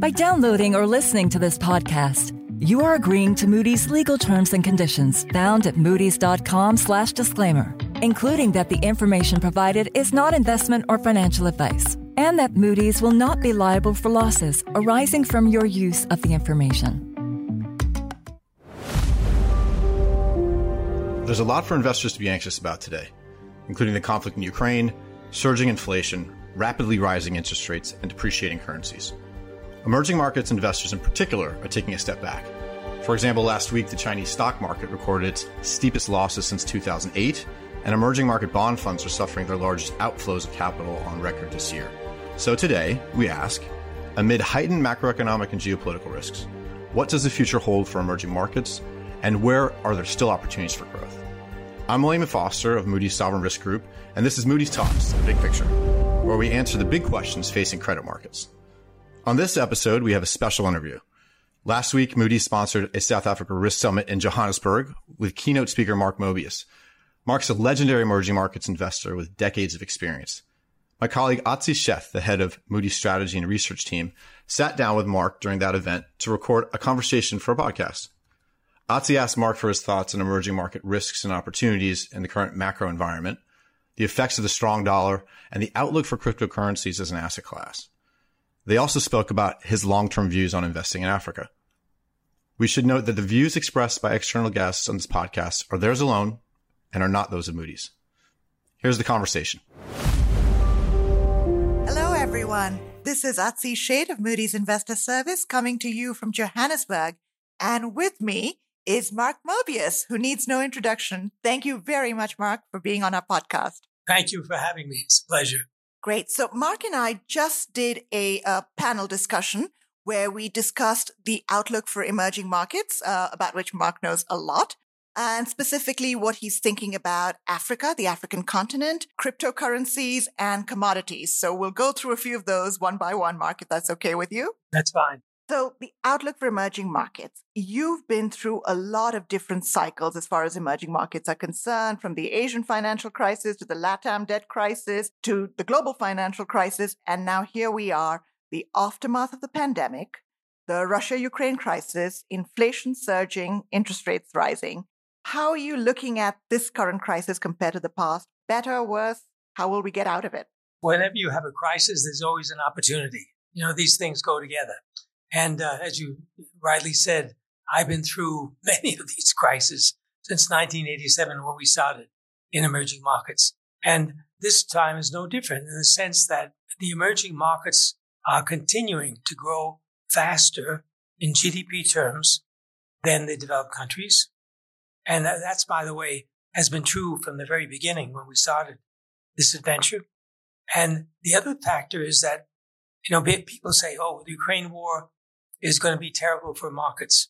By downloading or listening to this podcast, you are agreeing to Moody's legal terms and conditions found at moody's.com slash disclaimer, including that the information provided is not investment or financial advice, and that Moody's will not be liable for losses arising from your use of the information. There's a lot for investors to be anxious about today, including the conflict in Ukraine, surging inflation, rapidly rising interest rates, and depreciating currencies. Emerging markets investors in particular are taking a step back. For example, last week the Chinese stock market recorded its steepest losses since 2008, and emerging market bond funds are suffering their largest outflows of capital on record this year. So today, we ask amid heightened macroeconomic and geopolitical risks, what does the future hold for emerging markets, and where are there still opportunities for growth? I'm William Foster of Moody's Sovereign Risk Group, and this is Moody's Talks, the big picture, where we answer the big questions facing credit markets. On this episode, we have a special interview. Last week, Moody's sponsored a South Africa Risk Summit in Johannesburg with keynote speaker Mark Mobius. Mark's a legendary emerging markets investor with decades of experience. My colleague Atsi Sheth, the head of Moody's strategy and research team, sat down with Mark during that event to record a conversation for a podcast. Atsi asked Mark for his thoughts on emerging market risks and opportunities in the current macro environment, the effects of the strong dollar, and the outlook for cryptocurrencies as an asset class. They also spoke about his long-term views on investing in Africa. We should note that the views expressed by external guests on this podcast are theirs alone and are not those of Moody's. Here's the conversation. Hello, everyone. This is Atsi Sheth of Moody's Investor Service coming to you from Johannesburg. And with me is Mark Mobius, who needs no introduction. Thank you very much, Mark, for being on our podcast. Thank you for having me. It's a pleasure. Great. So, Mark and I just did a, a panel discussion where we discussed the outlook for emerging markets, uh, about which Mark knows a lot, and specifically what he's thinking about Africa, the African continent, cryptocurrencies, and commodities. So, we'll go through a few of those one by one, Mark, if that's okay with you. That's fine. So, the outlook for emerging markets. You've been through a lot of different cycles as far as emerging markets are concerned, from the Asian financial crisis to the LATAM debt crisis to the global financial crisis. And now here we are, the aftermath of the pandemic, the Russia Ukraine crisis, inflation surging, interest rates rising. How are you looking at this current crisis compared to the past? Better, worse? How will we get out of it? Whenever you have a crisis, there's always an opportunity. You know, these things go together. And uh, as you rightly said, I've been through many of these crises since 1987 when we started in emerging markets. And this time is no different in the sense that the emerging markets are continuing to grow faster in GDP terms than the developed countries. And that's, by the way, has been true from the very beginning when we started this adventure. And the other factor is that, you know, people say, oh, the Ukraine war is going to be terrible for markets.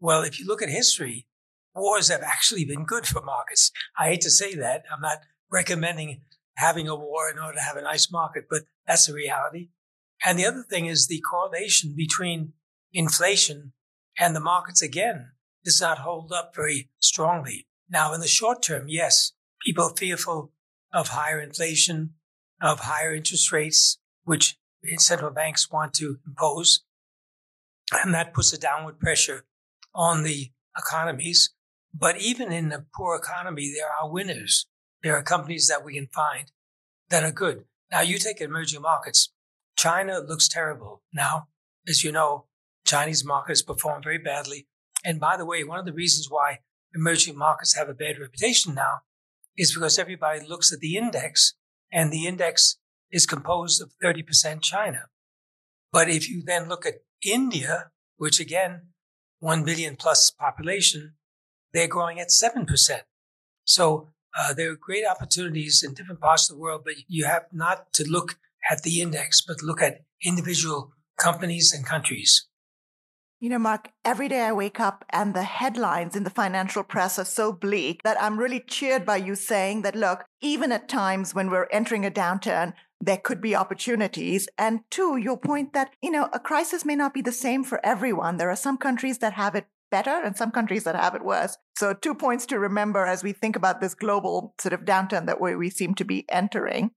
Well, if you look at history, wars have actually been good for markets. I hate to say that. I'm not recommending having a war in order to have a nice market, but that's the reality. And the other thing is the correlation between inflation and the markets again does not hold up very strongly. Now, in the short term, yes, people are fearful of higher inflation, of higher interest rates, which central banks want to impose. And that puts a downward pressure on the economies. But even in a poor economy, there are winners. There are companies that we can find that are good. Now, you take emerging markets. China looks terrible now. As you know, Chinese markets perform very badly. And by the way, one of the reasons why emerging markets have a bad reputation now is because everybody looks at the index and the index is composed of 30% China. But if you then look at India, which again, 1 billion plus population, they're growing at 7%. So uh, there are great opportunities in different parts of the world, but you have not to look at the index, but look at individual companies and countries. You know, Mark, every day I wake up and the headlines in the financial press are so bleak that I'm really cheered by you saying that, look, even at times when we're entering a downturn, there could be opportunities. And two, your point that, you know, a crisis may not be the same for everyone. There are some countries that have it better and some countries that have it worse. So two points to remember as we think about this global sort of downturn that we, we seem to be entering.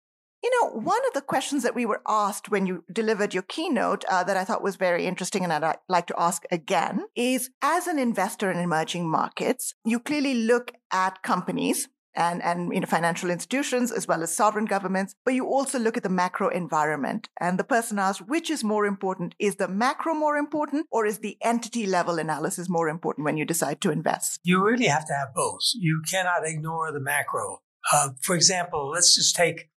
You know, one of the questions that we were asked when you delivered your keynote uh, that I thought was very interesting and I'd like to ask again is as an investor in emerging markets, you clearly look at companies and, and you know, financial institutions as well as sovereign governments, but you also look at the macro environment. And the person asked, which is more important? Is the macro more important or is the entity level analysis more important when you decide to invest? You really have to have both. You cannot ignore the macro. Uh, for example, let's just take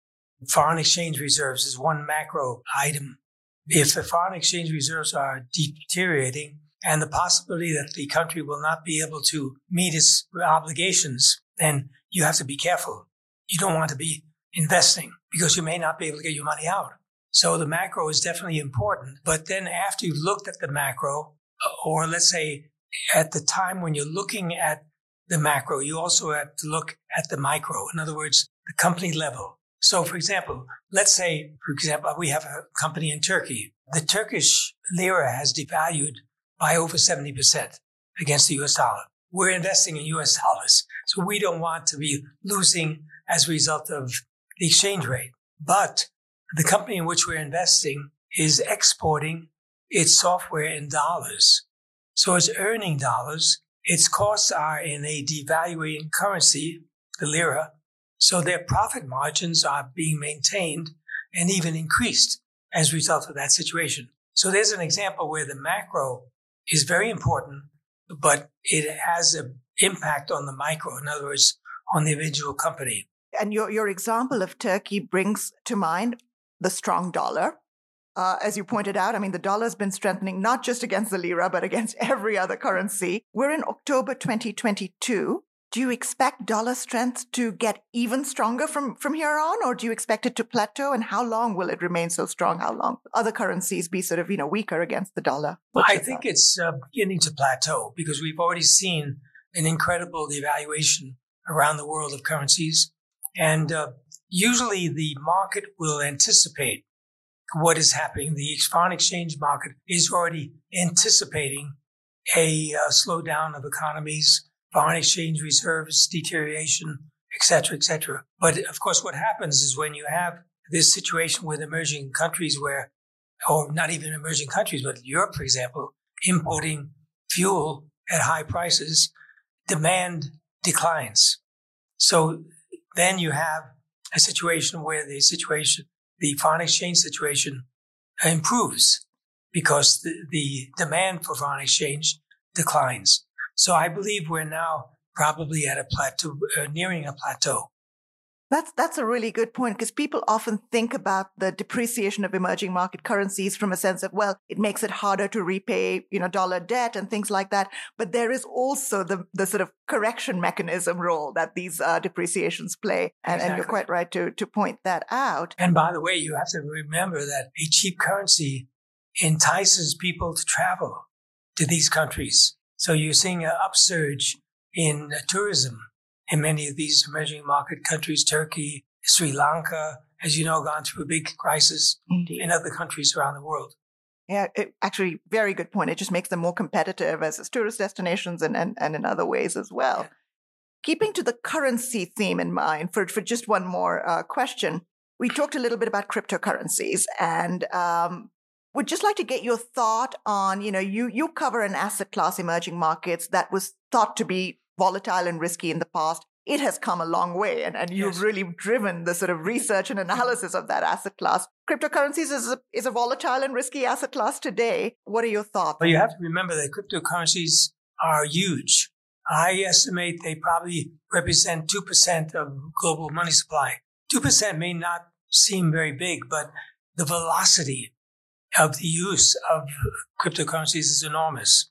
foreign exchange reserves as one macro item. If the foreign exchange reserves are deteriorating and the possibility that the country will not be able to meet its obligations, then you have to be careful. You don't want to be investing because you may not be able to get your money out. So the macro is definitely important. But then after you've looked at the macro, uh, or let's say at the time when you're looking at the macro, you also have to look at the micro. In other words, the company level. So for example, let's say, for example, we have a company in Turkey. The Turkish lira has devalued by over 70% against the US dollar. We're investing in US dollars. So we don't want to be losing as a result of the exchange rate. But the company in which we're investing is exporting its software in dollars. So it's earning dollars. Its costs are in a devaluing currency, the lira. So their profit margins are being maintained and even increased as a result of that situation. So there's an example where the macro is very important, but it has an impact on the micro. In other words, on the individual company. And your, your example of Turkey brings to mind the strong dollar. Uh, as you pointed out, I mean, the dollar's been strengthening not just against the lira, but against every other currency. We're in October 2022. Do you expect dollar strength to get even stronger from, from here on, or do you expect it to plateau? And how long will it remain so strong? How long other currencies be sort of you know weaker against the dollar? What's I think thought? it's uh, beginning to plateau because we've already seen an incredible devaluation around the world of currencies, and uh, usually the market will anticipate what is happening. The foreign exchange market is already anticipating a uh, slowdown of economies foreign exchange reserves deterioration, etc., etc. But of course, what happens is when you have this situation with emerging countries where, or not even emerging countries, but Europe, for example, importing fuel at high prices, demand declines. So then you have a situation where the situation, the foreign exchange situation improves because the, the demand for foreign exchange declines. So I believe we're now probably at a plateau, uh, nearing a plateau. That's that's a really good point because people often think about the depreciation of emerging market currencies from a sense of well, it makes it harder to repay, you know, dollar debt and things like that. But there is also the the sort of correction mechanism role that these uh, depreciations play, and, exactly. and you're quite right to to point that out. And by the way, you have to remember that a cheap currency entices people to travel to these countries. So you're seeing an upsurge in tourism in many of these emerging market countries, Turkey, Sri Lanka, as you know, gone through a big crisis Indeed. in other countries around the world. Yeah, it, actually, very good point. It just makes them more competitive as, as tourist destinations and, and, and in other ways as well. Yeah. Keeping to the currency theme in mind for, for just one more uh, question, we talked a little bit about cryptocurrencies and um, would just like to get your thought on, you know, you, you cover an asset class emerging markets that was thought to be volatile and risky in the past. It has come a long way and, and you've yes. really driven the sort of research and analysis of that asset class. Cryptocurrencies is a, is a volatile and risky asset class today. What are your thoughts? Well, you have to remember that cryptocurrencies are huge. I estimate they probably represent 2% of global money supply. 2% may not seem very big, but the velocity of the use of cryptocurrencies is enormous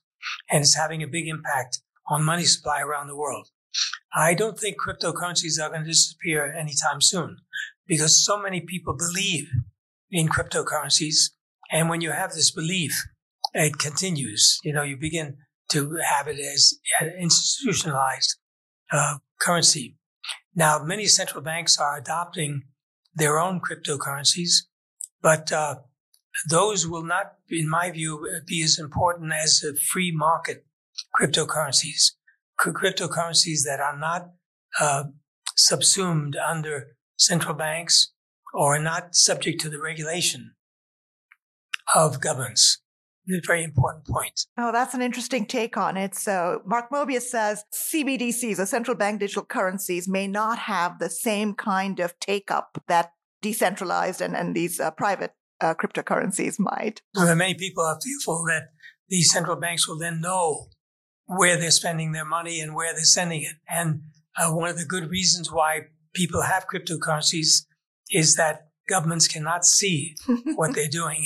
and it's having a big impact on money supply around the world. I don't think cryptocurrencies are going to disappear anytime soon because so many people believe in cryptocurrencies. And when you have this belief, it continues. You know, you begin to have it as institutionalized uh, currency. Now, many central banks are adopting their own cryptocurrencies, but uh, those will not, in my view, be as important as free market cryptocurrencies. cryptocurrencies that are not uh, subsumed under central banks or are not subject to the regulation of governments. A very important point. Oh, that's an interesting take on it. So Mark Mobius says CBDCs or central bank digital currencies may not have the same kind of take up that decentralized and, and these uh, private uh, cryptocurrencies might. Well, many people are fearful that these central banks will then know where they're spending their money and where they're sending it. And uh, one of the good reasons why people have cryptocurrencies is that governments cannot see what they're doing.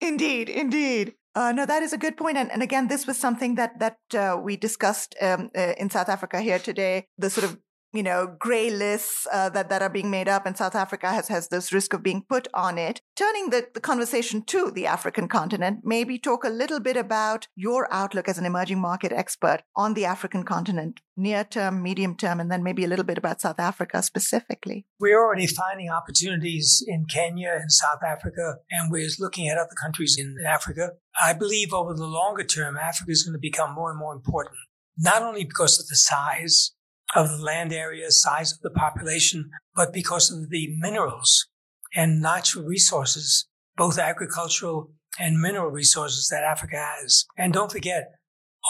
indeed, indeed. Uh, no, that is a good point. And, and again, this was something that that uh, we discussed um, uh, in South Africa here today. The sort of you know, gray lists uh, that, that are being made up, and South Africa has, has this risk of being put on it. Turning the, the conversation to the African continent, maybe talk a little bit about your outlook as an emerging market expert on the African continent, near term, medium term, and then maybe a little bit about South Africa specifically. We're already finding opportunities in Kenya and South Africa, and we're looking at other countries in Africa. I believe over the longer term, Africa is going to become more and more important, not only because of the size, of the land area, size of the population, but because of the minerals and natural resources, both agricultural and mineral resources that Africa has. And don't forget,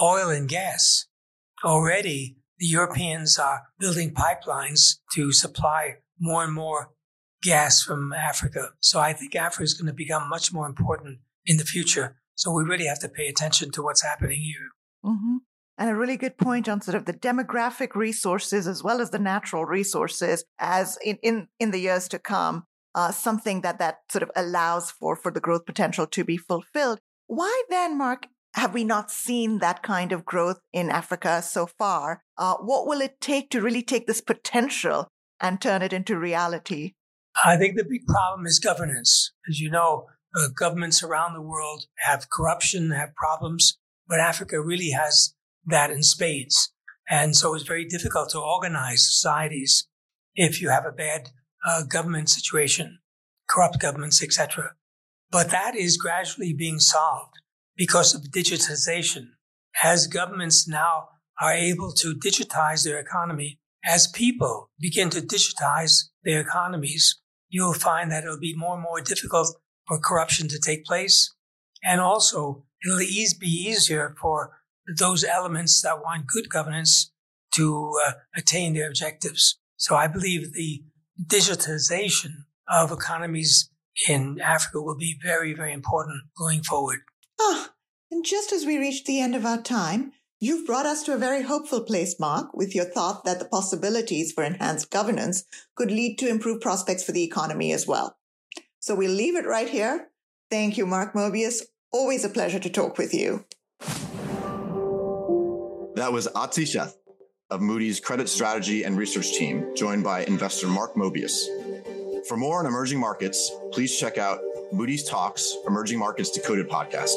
oil and gas. Already, the Europeans are building pipelines to supply more and more gas from Africa. So I think Africa is going to become much more important in the future. So we really have to pay attention to what's happening here. Mm-hmm and a really good point on sort of the demographic resources as well as the natural resources as in, in, in the years to come, uh, something that that sort of allows for, for the growth potential to be fulfilled. Why then, Mark, have we not seen that kind of growth in Africa so far? Uh, what will it take to really take this potential and turn it into reality? I think the big problem is governance. As you know, uh, governments around the world have corruption, have problems, but Africa really has that in spades. And so it's very difficult to organize societies if you have a bad uh, government situation, corrupt governments, etc. But that is gradually being solved because of digitization. As governments now are able to digitize their economy, as people begin to digitize their economies, you'll find that it'll be more and more difficult for corruption to take place. And also, it'll be easier for those elements that want good governance to uh, attain their objectives. So I believe the digitization of economies in Africa will be very, very important going forward. Ah, and just as we reach the end of our time, you've brought us to a very hopeful place, Mark, with your thought that the possibilities for enhanced governance could lead to improved prospects for the economy as well. So we'll leave it right here. Thank you, Mark Mobius. Always a pleasure to talk with you. That was Atsi Sheth of Moody's Credit Strategy and Research Team, joined by investor Mark Mobius. For more on emerging markets, please check out Moody's Talks Emerging Markets Decoded podcast.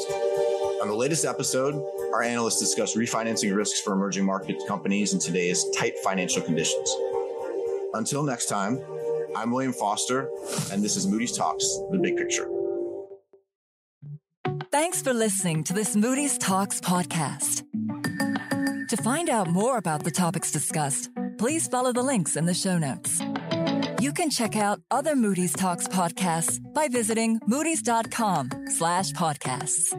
On the latest episode, our analysts discuss refinancing risks for emerging market companies in today's tight financial conditions. Until next time, I'm William Foster, and this is Moody's Talks, the big picture. Thanks for listening to this Moody's Talks podcast. To find out more about the topics discussed, please follow the links in the show notes. You can check out other Moody's Talks podcasts by visiting moodys.com slash podcasts.